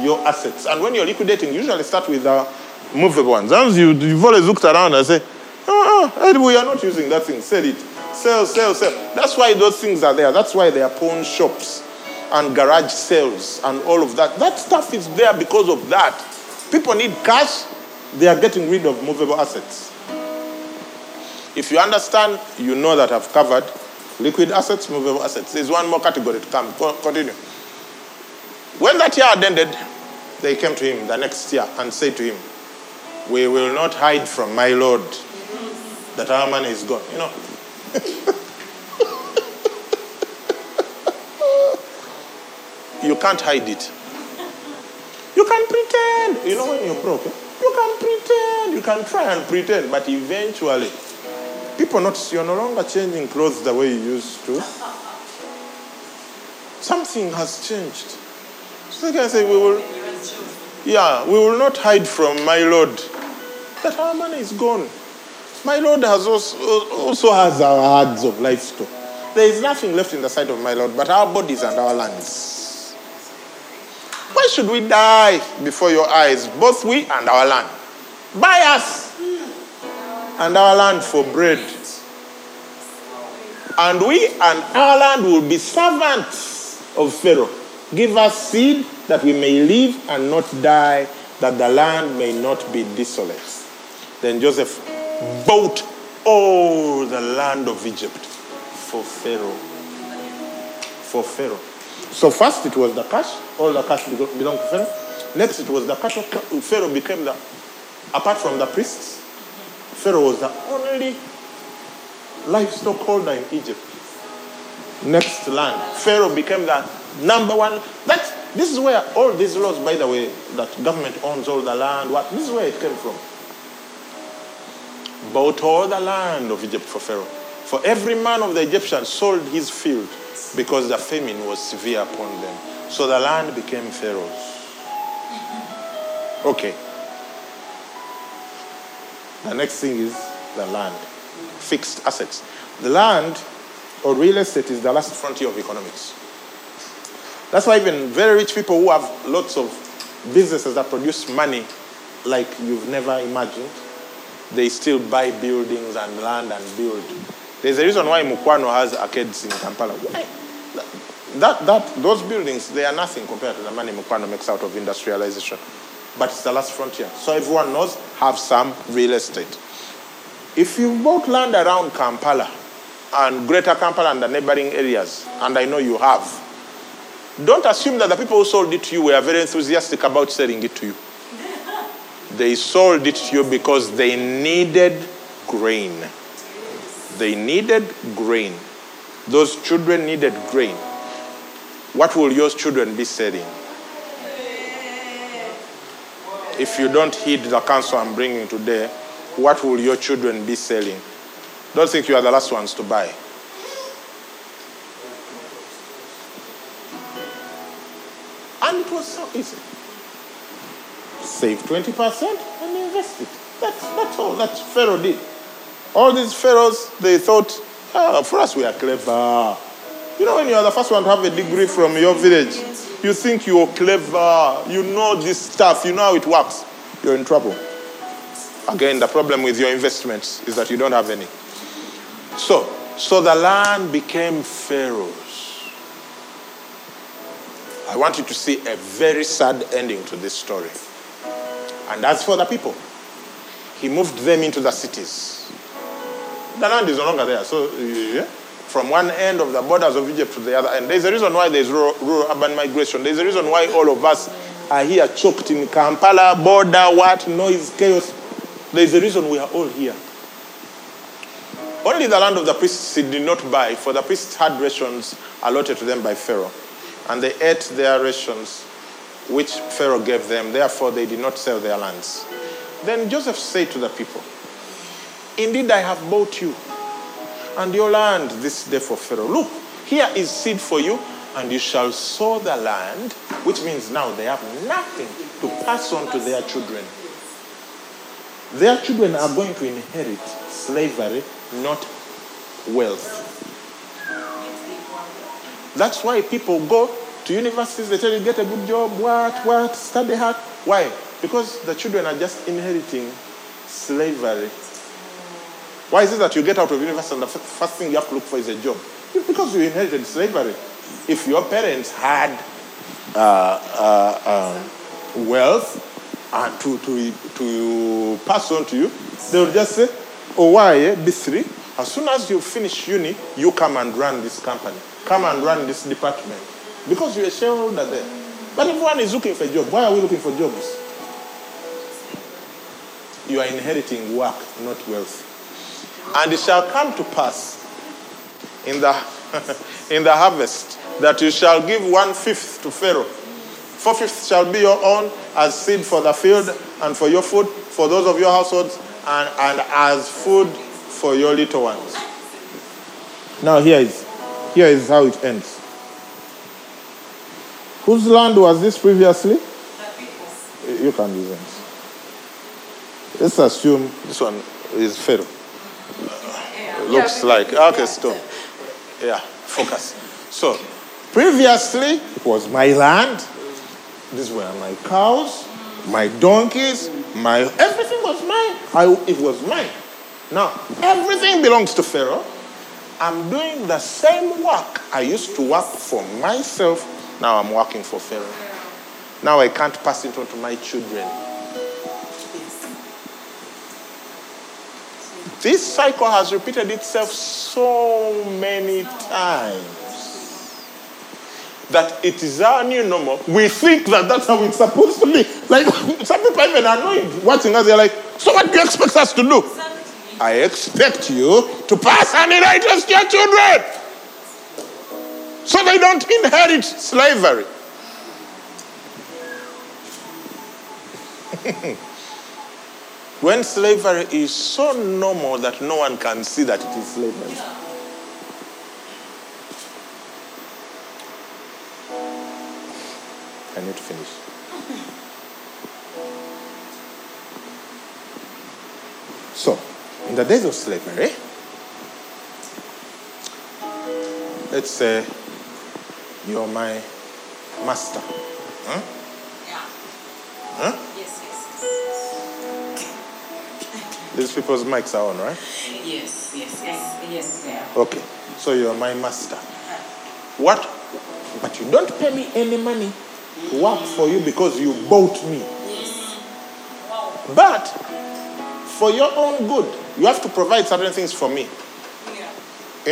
your assets. And when you're liquidating, you usually start with the movable ones. Once you, you've always looked around and say, oh, oh, we are not using that thing. Sell it. Sell, sell, sell. That's why those things are there. That's why there are pawn shops and garage sales and all of that. That stuff is there because of that. People need cash. They are getting rid of movable assets. If you understand, you know that I've covered liquid assets, movable assets. There's one more category to come. Co- Continue. When that year had ended, they came to him the next year and said to him, We will not hide from my Lord that our money is gone. You know. *laughs* you can't hide it. You can pretend. You know when you're broke, you can pretend. You can try and pretend, but eventually, people notice you're no longer changing clothes the way you used to. Something has changed. So can say, we will, yeah, we will not hide from my Lord that our money is gone. My Lord has also, also has our herds of livestock. There is nothing left in the sight of my Lord but our bodies and our lands. Why should we die before your eyes, both we and our land? Buy us and our land for bread. And we and our land will be servants of Pharaoh. Give us seed that we may live and not die, that the land may not be desolate. Then Joseph bought all the land of Egypt for Pharaoh. For Pharaoh. So first it was the cash, all the cash belonged to Pharaoh. Next it was the cattle. Pharaoh became the, apart from the priests, Pharaoh was the only livestock holder in Egypt. Next land, Pharaoh became the number one. That's, this is where all these laws, by the way, that government owns all the land, what, this is where it came from. Bought all the land of Egypt for Pharaoh. For every man of the Egyptians sold his field because the famine was severe upon them. So the land became Pharaoh's. Okay. The next thing is the land, fixed assets. The land or real estate is the last frontier of economics. That's why even very rich people who have lots of businesses that produce money like you've never imagined, they still buy buildings and land and build. There's a reason why Mukwano has arcades in Kampala. Why? That, that, those buildings, they are nothing compared to the money Mukwano makes out of industrialization. But it's the last frontier. So everyone knows, have some real estate. If you bought land around Kampala and Greater Kampala and the neighboring areas, and I know you have, don't assume that the people who sold it to you were very enthusiastic about selling it to you. *laughs* They sold it to you because they needed grain. They needed grain. Those children needed grain. What will your children be selling? If you don't heed the counsel I'm bringing today, what will your children be selling? Don't think you are the last ones to buy. And it was so easy. Save 20% and invest it. That's, that's all that Pharaoh did. All these pharaohs, they thought, ah, for us, we are clever. You know, when you are the first one to have a degree from your village, you think you're clever, you know this stuff, you know how it works. You're in trouble. Again, the problem with your investments is that you don't have any. So, so the land became Pharaoh's. I want you to see a very sad ending to this story. And as for the people, he moved them into the cities. The land is no longer there. So, yeah, from one end of the borders of Egypt to the other end. There's a reason why there's rural, rural urban migration. There's a reason why all of us are here choked in Kampala, border, what, noise, chaos. There's a reason we are all here. Only the land of the priests did not buy, for the priests had rations allotted to them by Pharaoh. And they ate their rations, which Pharaoh gave them. Therefore, they did not sell their lands. Then Joseph said to the people, Indeed, I have bought you and your land this day for Pharaoh. Look, here is seed for you, and you shall sow the land, which means now they have nothing to pass on to their children. Their children are going to inherit slavery, not wealth. That's why people go to universities, they tell you get a good job, what, what, study hard. Why? Because the children are just inheriting slavery. Why is it that you get out of university and the first thing you have to look for is a job? It's because you inherited slavery. If your parents had uh, uh, um, wealth and to, to, to pass on to you, they will just say, oh, why, eh, B3? As soon as you finish uni, you come and run this company. Come and run this department. Because you're a shareholder there. But everyone is looking for a job. Why are we looking for jobs? You are inheriting work, not wealth. And it shall come to pass in the, *laughs* in the harvest that you shall give one fifth to Pharaoh. Four fifths shall be your own as seed for the field and for your food, for those of your households, and, and as food for your little ones. Now here is here is how it ends. Whose land was this previously? You can use it. Let's assume this one is Pharaoh. Looks like okay, stone. Yeah, focus. So previously it was my land. These were my cows, my donkeys, my everything was mine. I, it was mine. Now, everything belongs to Pharaoh. I'm doing the same work I used to work for myself. Now I'm working for Pharaoh. Now I can't pass it on to my children. This cycle has repeated itself so many times that it is our new normal. We think that that's how it's supposed to be. Like *laughs* some people are even annoyed watching us. They're like, "So what do you expect us to do?" I expect you to pass on it to your children, so they don't inherit slavery. *laughs* when slavery is so normal that no one can see that it is slavery. I need to finish. So, in the days of slavery, let's say you're my master. Huh? Huh? These people's mics are on, right? yes. Yes, yes, yes, yeah. Okay. So you're my master. What? But you don't pay me any money to work for you because you bought me. But for your own good, you have to provide certain things for me, Yeah.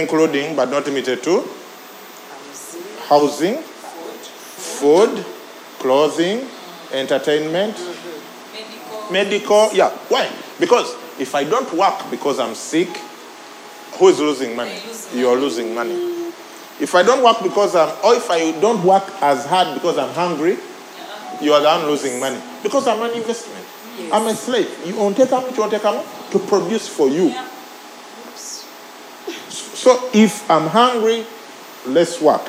including but not limited to housing, food, clothing, entertainment, mm-hmm. Medical. medical. Yeah. Why? Because if I don't work because I'm sick, who is losing money? Lose You're losing money. If I don't work because I'm, or if I don't work as hard because I'm hungry, you are the one losing money. Because I'm an investment. I'm a slave. You won't take how much you won't take how much to produce for you. Yeah. So if I'm hungry, less work.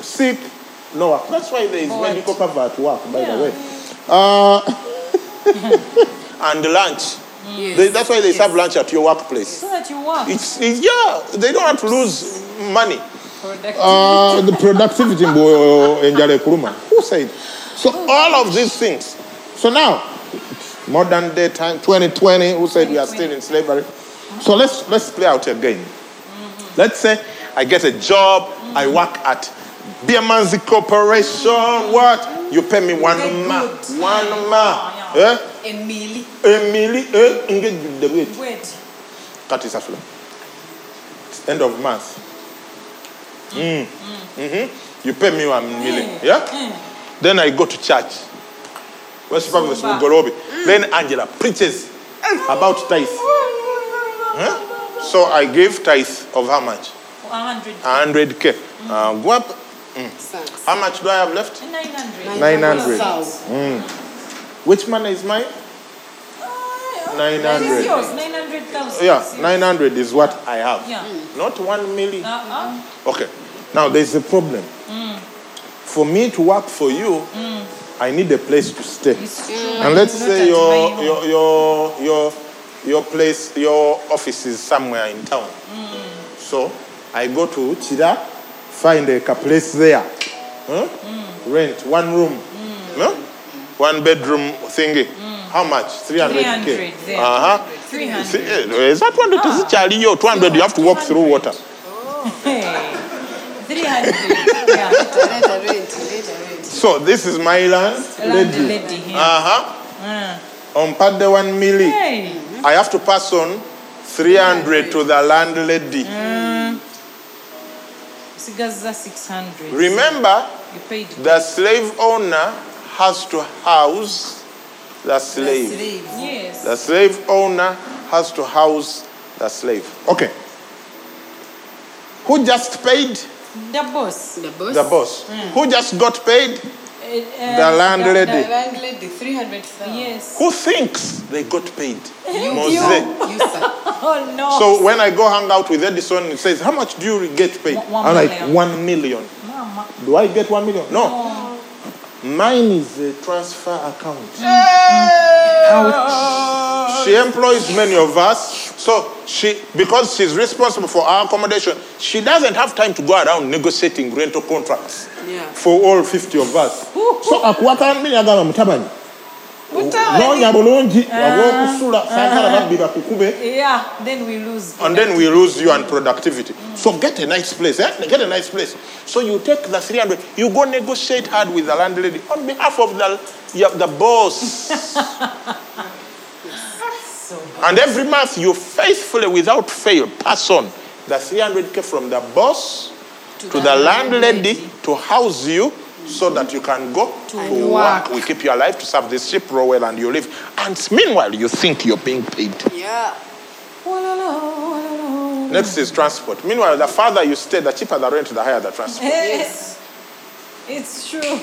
Sick, no work. That's why there is Bored. medical cover at work, by Yeah. the way. Uh, *laughs* *laughs* and lunch. They- that's why they serve lunch at your workplace. So that you work. It's, it's yeah, they don't have to lose money. Productive. Uh, the productivity in enjale kuruma. Who said? So all of these things. So now, modern day time, 2020. Who said we are still in slavery? So let's let's play out again. Let's say I get a job. I work at Biermanzi Corporation. What? You pay me one good. one. Yeah, Eh? Emily. Emily, eh? Engage the rate. Wait. Cut is after. End of month. Mm. hmm You pay me one million. Yeah? Then I go to church. Worship of the. Gorobi. Then Angela preaches about tithe. Huh? So I give tithe of how much? 100. 100k. Uh, go up. Thanks. How much do I have left? 900. 900. Thousand. Which money is mine? Nine 900. yours. 900,000. Yeah, 900 is what I have. Yeah. Not 1 million. Uh-uh. Okay. Now there's a problem. Mm. For me to work for you, mm. I need a place to stay. It's. And let's Not say your your your your your place, your office is somewhere in town. Mm. So I go to Chida, find a place there, huh? Mm. rent one room, mm. huh? one bedroom thingy. Mm. How much? 300 k. 300 there. Uh huh. 300. Eh, eh, is that 200 is ah. it Charlie? 200 you have to walk through water. Oh. Hey. 300. Yeah. Rent, leta rent. So this is my land, Landlady, yeah. Uh huh. On part the one milli. Hey. I have to pass on 300 to the landlady. Sigaza ah. 600. Remember, You paid the slave owner has to house the slave. Yes. The slave owner has to house the slave. Okay. Who just paid? The boss. The boss. The boss. Mm. Who just got paid? The landlady. The landlady, 300,000. Yes. Who thinks they got paid? You, Mose. you, sir. *laughs* Oh no. So when I go hang out with Edison, he says, How much do you get paid? One- one I'm like, million. One million. Mama. Do I get one million? No. Mine is a transfer account. She employs many of us. So she, because she's responsible for our accommodation, she doesn't have time to go around negotiating rental contracts Yeah. for all 50 of us. So akuwaka mmiri agamba. Mutabani. Noonya bulungi waba okusula saagala babbi bakukube. Yeah, then we lose. And then we lose you and productivity. So get a nice place, eh? Get a nice place. So you take the 300, you go negotiate hard with the landlady on behalf of the, the boss. *laughs* and every month you faithfully, without fail, pass on the 300k from the boss to, the, landlady to house you so that you can go to, work. We keep you alive to serve this ship, row well, and you live. And meanwhile, you think you're being paid. Yeah. Next is transport. Meanwhile, the farther you stay, the cheaper the rent, the higher the transport. Yes. It's true.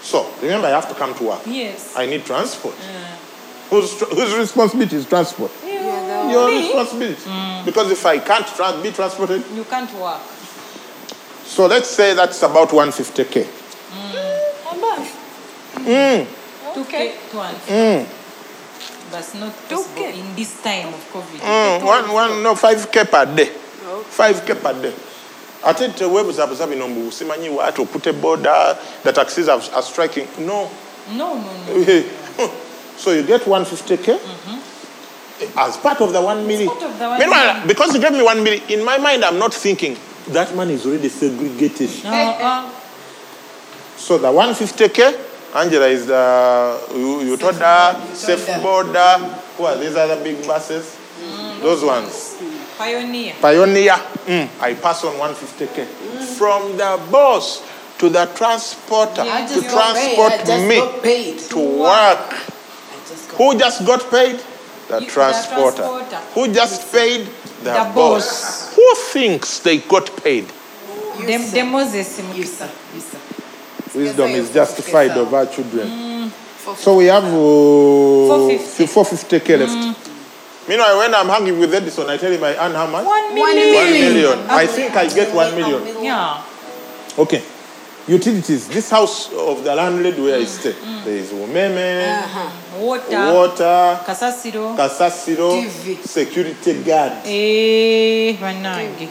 So remember, I have to come to work. Yes. I need transport. Yeah. Whose, tr- whose responsibility is transport? Yeah, Your responsibility. Mm. Because if I can't tra- be transported, You can't work. so let's say that's about 150k. Okay. To one. Mm. Mm. But not possible Okay. in this time of COVID. Mm, one, one, no, 5k per day. 5k per day. ate tewebuzabuza bino mbu simanyi wati okute border the taxis are, are striking no No, no, no. *laughs* so you get 150k mm-hmm. as part of the 1 million. part of the one Meanwhile, million. because you gave me 1 million, in my mind, I'm not thinking that money is already segregated. Uh-uh. So the 150k, Angela is the, you, you told her, safe border. Who are these other big buses? Those ones. Pioneer. Pioneer, mm, I pass on 150k. From the boss to the transporter I to just got paid. transport I just me got paid. to work. I just got Who just got paid? The You- the transporter. transporter. Who just paid? The, The boss. boss. Who thinks they got paid? you, Dem, sir. the Moses You, sir. You, sir. Wisdom is justified of our children. For So we have uh, 450. 450k left. Meanwhile, when I'm hanging with Edison, I tell him I earn how much? One One million. One million. I think I get one million. Yeah. Okay. Utilities. This house of the landlady where I stay, there is umeme, Water. water, Kasasiro. kasasiro, TV. security guard. Eh, banange.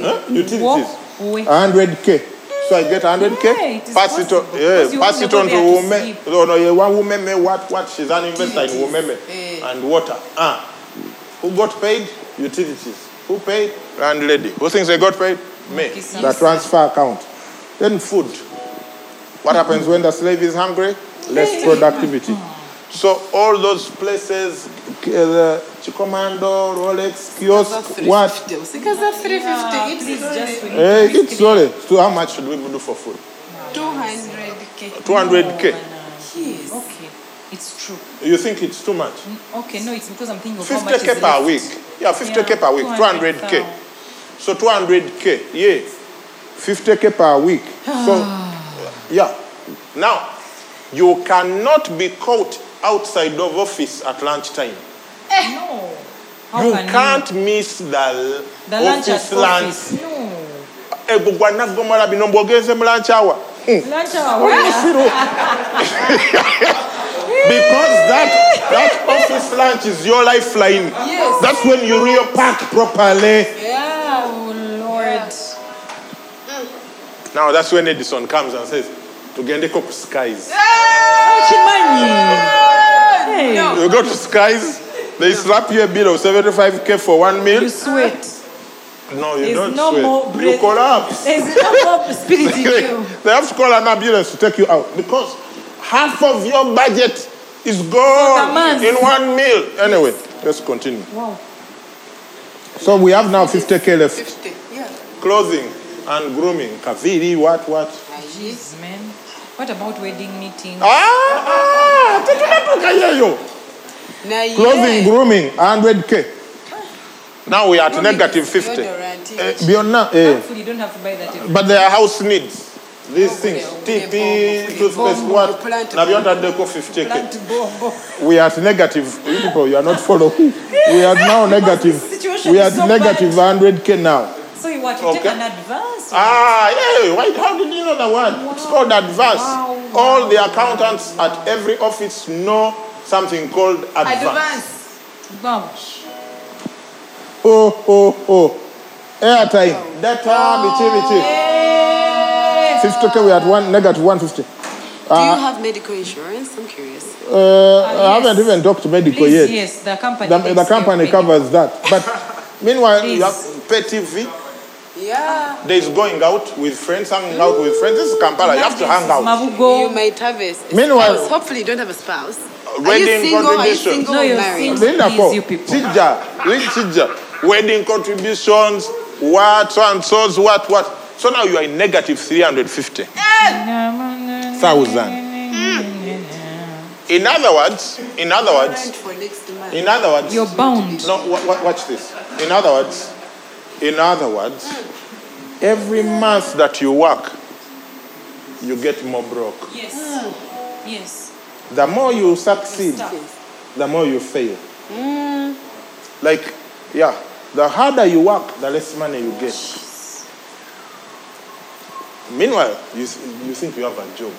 Huh? Utilities. Wo- 100k. So I get 100k. Yeah, pass it on. Yeah, pass it on to women. No, no, yeah, one woman. What? What? She's an investor in women and water. Ah, who got paid? Utilities. Who paid? Landlady. Who thinks they got paid? Me. The transfer account. Then food. What happens when the slave is hungry? Less productivity. So all those places, uh, the Kikomando, Rolex, kiosk, what? Because of 350, Yeah, it's please just only we need Eh, to be it's slowly. So how much should we do for food? 200k. 200k. Yes. Okay. It's true. You think it's too much? Okay, no, it's because I'm thinking of how much 50k is per left. week. Yeah, 50k Yeah, per week. 200k. So 200k. Yeah. 50k per week. So, *sighs* yeah. Now, you cannot be caught outside of office at lunchtime. No. How you can can't miss the, The lunch office lunch. office. No. Ego gwa naggomala bino mbwogenze mu lunch hour. Hmm. Lunch hour. *laughs* Because that, that office lunch is your lifeline. Yes. That's when you real pack properly. Yeah. Oh, Lord. Now that's when Edison comes and says, tugendeko ku skies. Chimanyi. Hey. No. You go to skies, they slap you a bill of 75k for one meal. You sweat. No, you There's don't no sweat. more you collapse. There's no more spirit in you. they have to call an ambulance to take you out because half of your budget is gone in one meal. Anyway, let's continue. Wow. So we have now 50k left. 50. Yeah. Clothing and grooming. Kaviri, what, what? Jeez, man. What about wedding meetings? Ah, tunatoka hiyo. Now, Clothing, grooming, 100k. Now we are at negative 50. Deodorant, Eh, beyond eh. Hopefully, you don't have to buy that. every- But they are house needs. These things, okay, TP, toothpaste, what? Now beyond bombo. that, they go 50k. We are at negative. You people, you are not following. We are now negative. We are at negative 100k now. So you want to take Okay. an advance? Ah, yeah. Why, how did you know the word? It's called advance. Wow, All the accountants at every office know something called advance. Advance. Bam. Oh, oh, oh. Airtime, data, bichi, bichi. 50k, we are at one, negative 150. Do Uh, you have medical insurance? I'm curious. Uh, I yes. haven't even talked to medical Please, yet. yes, the company. The, the company covers that. But *laughs* meanwhile, you have pay TV. Yeah. There's going out with friends, hanging out with friends. This is Kampala. You have to hang out. You Mabugo. might have a s- Meanwhile- Hopefully, you don't have a spouse. Wedding single? Are you contribution. No, you're married? single. Linda you people. Chija, Link wedding contributions, what, so and so's, what, what. So now you are in negative 350 thousand. Hmm. In other words, in other words, Rent for next month. in other words, You're bound. No, wa- wa- watch this. In other words, in other words, every month that you work, you get more broke. Yes. Yes. The more you succeed, the more you fail. Mm. Like, yeah, the harder you work, the less money you get. Meanwhile, you, you think you have a job.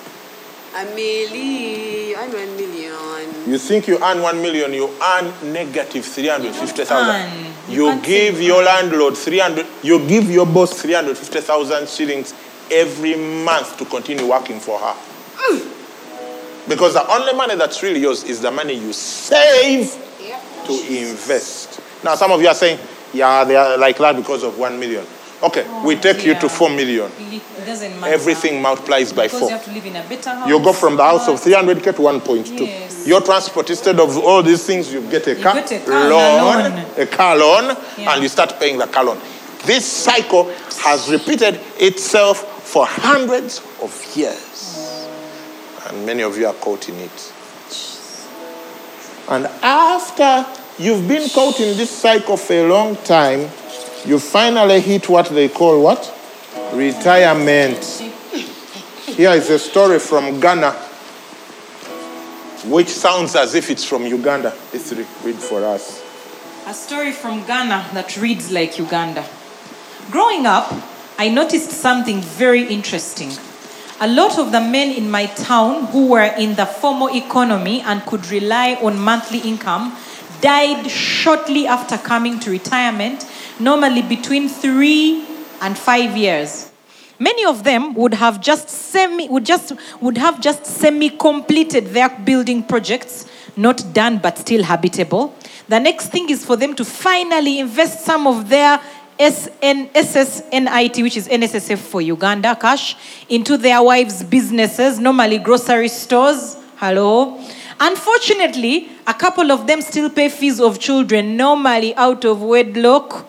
A milli, I'm one million. You think you earn one million, you earn negative 350,000. You You give your landlord 300, you give your boss 350,000 shillings every month to continue working for her. Because the only money that's really yours is the money you save to invest. Now, some of you are saying, yeah, they are like that because of one million. Okay, oh, we take you to four million. It doesn't matter. Everything multiplies by because four. you have to live in a better house. You go from the house of 300k to 1.2. Yes. Your transport, instead of all these things, you get a car, get a car, loan, a loan. a car loan, Yeah. and you start paying the car loan. This cycle has repeated itself for hundreds of years. And many of you are caught in it. And after you've been caught in this cycle for a long time, you finally hit what they call what? Retirement. Here is a story from Ghana, which sounds as if it's from Uganda. Re- read for us. A story from Ghana that reads like Uganda. Growing up, I noticed something very interesting. A lot of the men in my town who were in the formal economy and could rely on monthly income died shortly after coming to retirement, normally between three and five years. Many of them would have just semi would just would have just semi-completed their building projects, not done but still habitable. The next thing is for them to finally invest some of their SN, SSNIT, which is NSSF for Uganda, cash, into their wives' businesses, normally grocery stores. Hello. Unfortunately, a couple of them still pay fees of children, normally out of wedlock.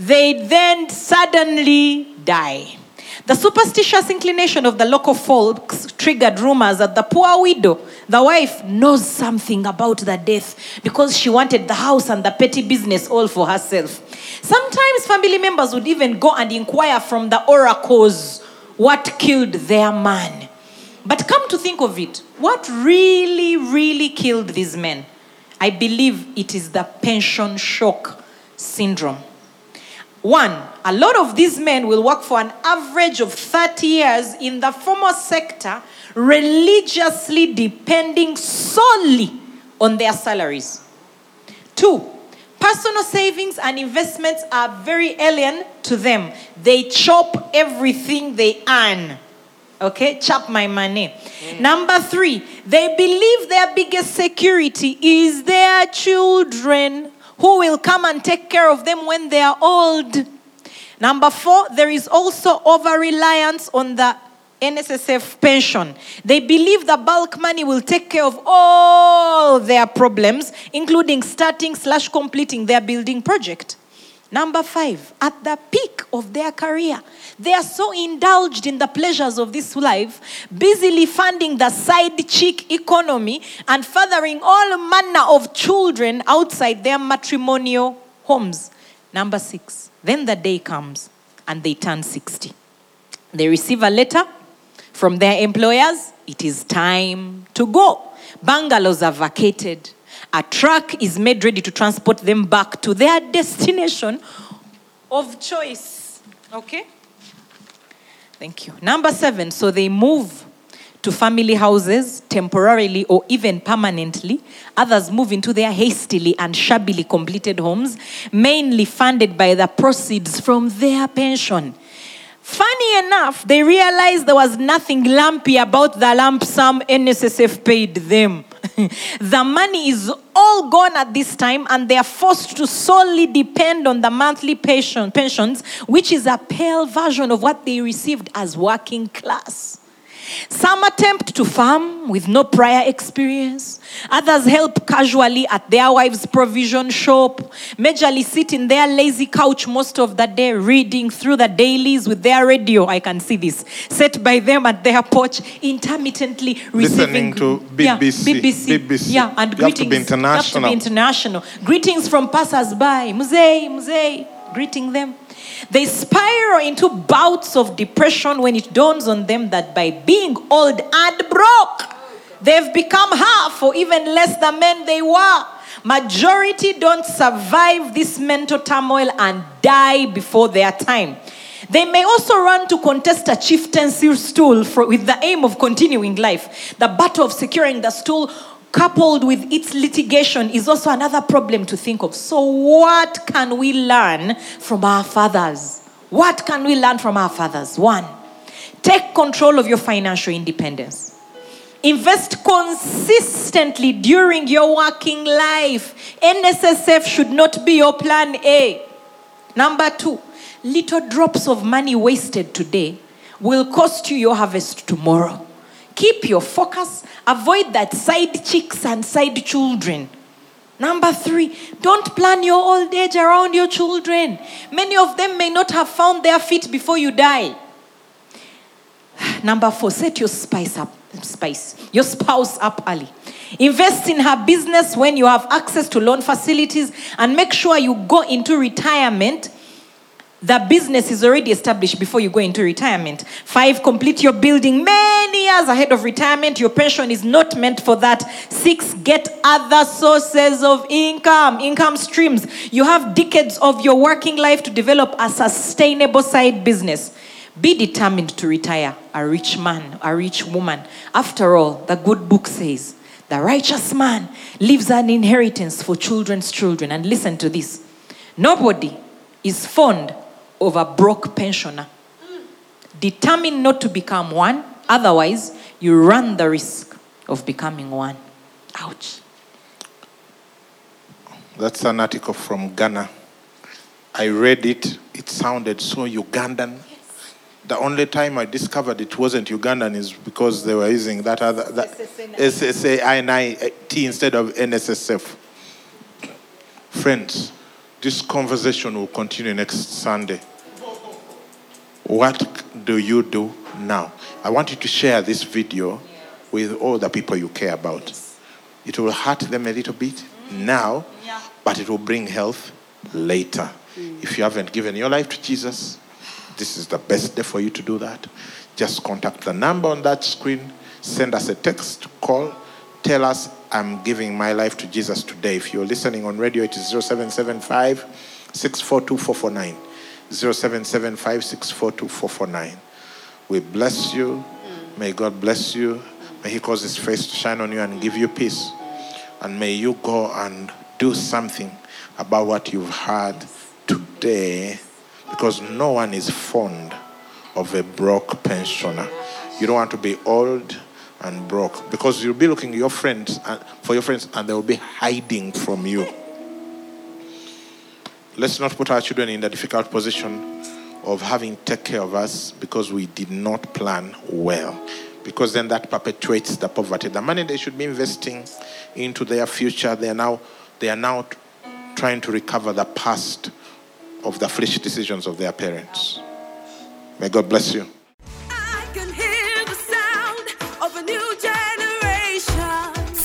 They then suddenly die. The superstitious inclination of the local folks triggered rumors that the poor widow, the wife, knows something about the death because she wanted the house and the petty business all for herself. Sometimes family members would even go and inquire from the oracles what killed their man. But come to think of it, what really, really killed these men? I believe it is the pension shock syndrome. One, a lot of these men will work for an average of 30 years in the formal sector, religiously depending solely on their salaries. Two, personal savings and investments are very alien to them. They chop everything they earn. Okay, chop my money. Mm. Number three, they believe their biggest security is their children who will come and take care of them when they are old. Number four, there is also over reliance on the NSSF pension. They believe the bulk money will take care of all their problems, including starting slash completing their building project. Number five, at the peak of their career, they are so indulged in the pleasures of this life, busily funding the side chick economy and fathering all manner of children outside their matrimonial homes. Number six, then the day comes and they turn 60. They receive a letter from their employers. It is time to go. Bungalows are vacated. A truck is made ready to transport them back to their destination of choice. Okay? Thank you. Number seven, so they move to family houses temporarily or even permanently. Others move into their hastily and shabbily completed homes, mainly funded by the proceeds from their pension. Funny enough, they realized there was nothing lumpy about the lump sum NSSF paid them. *laughs* the money is all gone at this time, and they are forced to solely depend on the monthly pension, pensions, which is a pale version of what they received as working class. Some attempt to farm with no prior experience. Others help casually at their wife's provision shop. Majorly sit in their lazy couch most of the day, reading through the dailies with their radio. I can see this. Set by them at their porch, intermittently receiving Listening to Yeah, BBC. BBC. BBC. Yeah, and You have to greetings. be You have to be international. Greetings from passers-by. Muzei, Muzei, greeting them. They spiral into bouts of depression when it dawns on them that by being old and broke, they've become half or even less than men they were. Majority don't survive this mental turmoil and die before their time. They may also run to contest a chieftaincy stool for, with the aim of continuing life. The battle of securing the stool, coupled with its litigation, is also another problem to think of. So, what can we learn from our fathers? What can we learn from our fathers? One, take control of your financial independence. Invest consistently during your working life. NSSF should not be your plan A. Number two, little drops of money wasted today will cost you your harvest tomorrow. Keep your focus, avoid that side chicks and side children. Number three, don't plan your old age around your children. Many of them may not have found their feet before you die. *sighs* Number four, set your spice up, spice, your spouse up early. Invest in her business when you have access to loan facilities and make sure you go into retirement. The business is already established before you go into retirement. Five, complete your building many years ahead of retirement. Your pension is not meant for that. Six, get other sources of income, income streams. You have decades of your working life to develop a sustainable side business. Be determined to retire a rich man, a rich woman. After all, the good book says, the righteous man leaves an inheritance for children's children. And listen to this nobody is fond of a broke pensioner. Determined not to become one, otherwise, you run the risk of becoming one. Ouch. That's an article from Ghana. I read it. It sounded so Ugandan. The only time I discovered it wasn't Ugandan is because they were using that other that SSAI instead of NSSF. Friends, this conversation will continue next Sunday. What do you do now? I want you to share this video with all the people you care about. It will hurt them a little bit now, but it will bring health later. Mm. If you haven't given your life to Jesus, this is the best day for you to do that. Just contact the number on that screen, send us a text, call, tell us, I'm giving my life to Jesus today. If you're listening on radio, it is 0775 642 449. 0775 642 449. We bless you. Mm. May God bless you. May He cause His face to shine on you and give you peace. And may you go and do something about what you've heard today because no one is fond of a broke pensioner. You don't want to be old and broke because you'll be looking your friends uh, for your friends and they'll be hiding from you. Let's not put our children in the difficult position of having to take care of us because we did not plan well. Because then that perpetuates the poverty. The money they should be investing into their future, they are now they are now trying to recover the past of the foolish decisions of their parents. May God bless you.